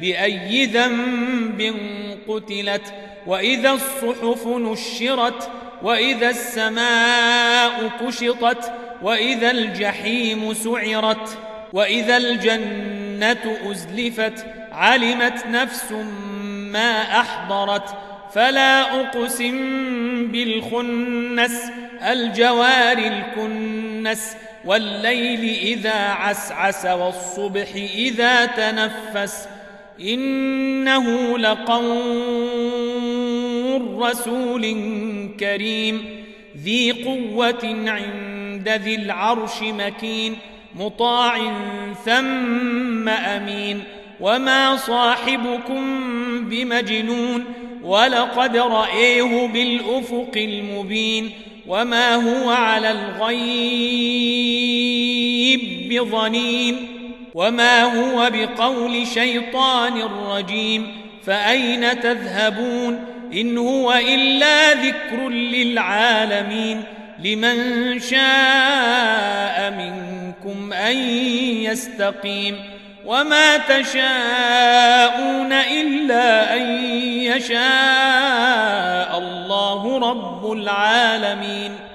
بأي ذنب قتلت وإذا الصحف نشرت وإذا السماء كشطت وإذا الجحيم سعرت وإذا الجنة أزلفت علمت نفس ما أحضرت. فلا أقسم بالخنس الجوار الكنس والليل إذا عسعس والصبح إذا تنفس. إنه لقول رسول كريم ذي قوة عند ذي العرش مكين مطاع ثم أمين وما صاحبكم بمجنون ولقد رأيه بالأفق المبين وما هو على الغيب بظنين وما هو بقول شيطان رجيم فأين تذهبون إن هو إلا ذكر للعالمين لمن شاء منكم أن يستقيم وما تشاءون إلا أن يشاء الله رب العالمين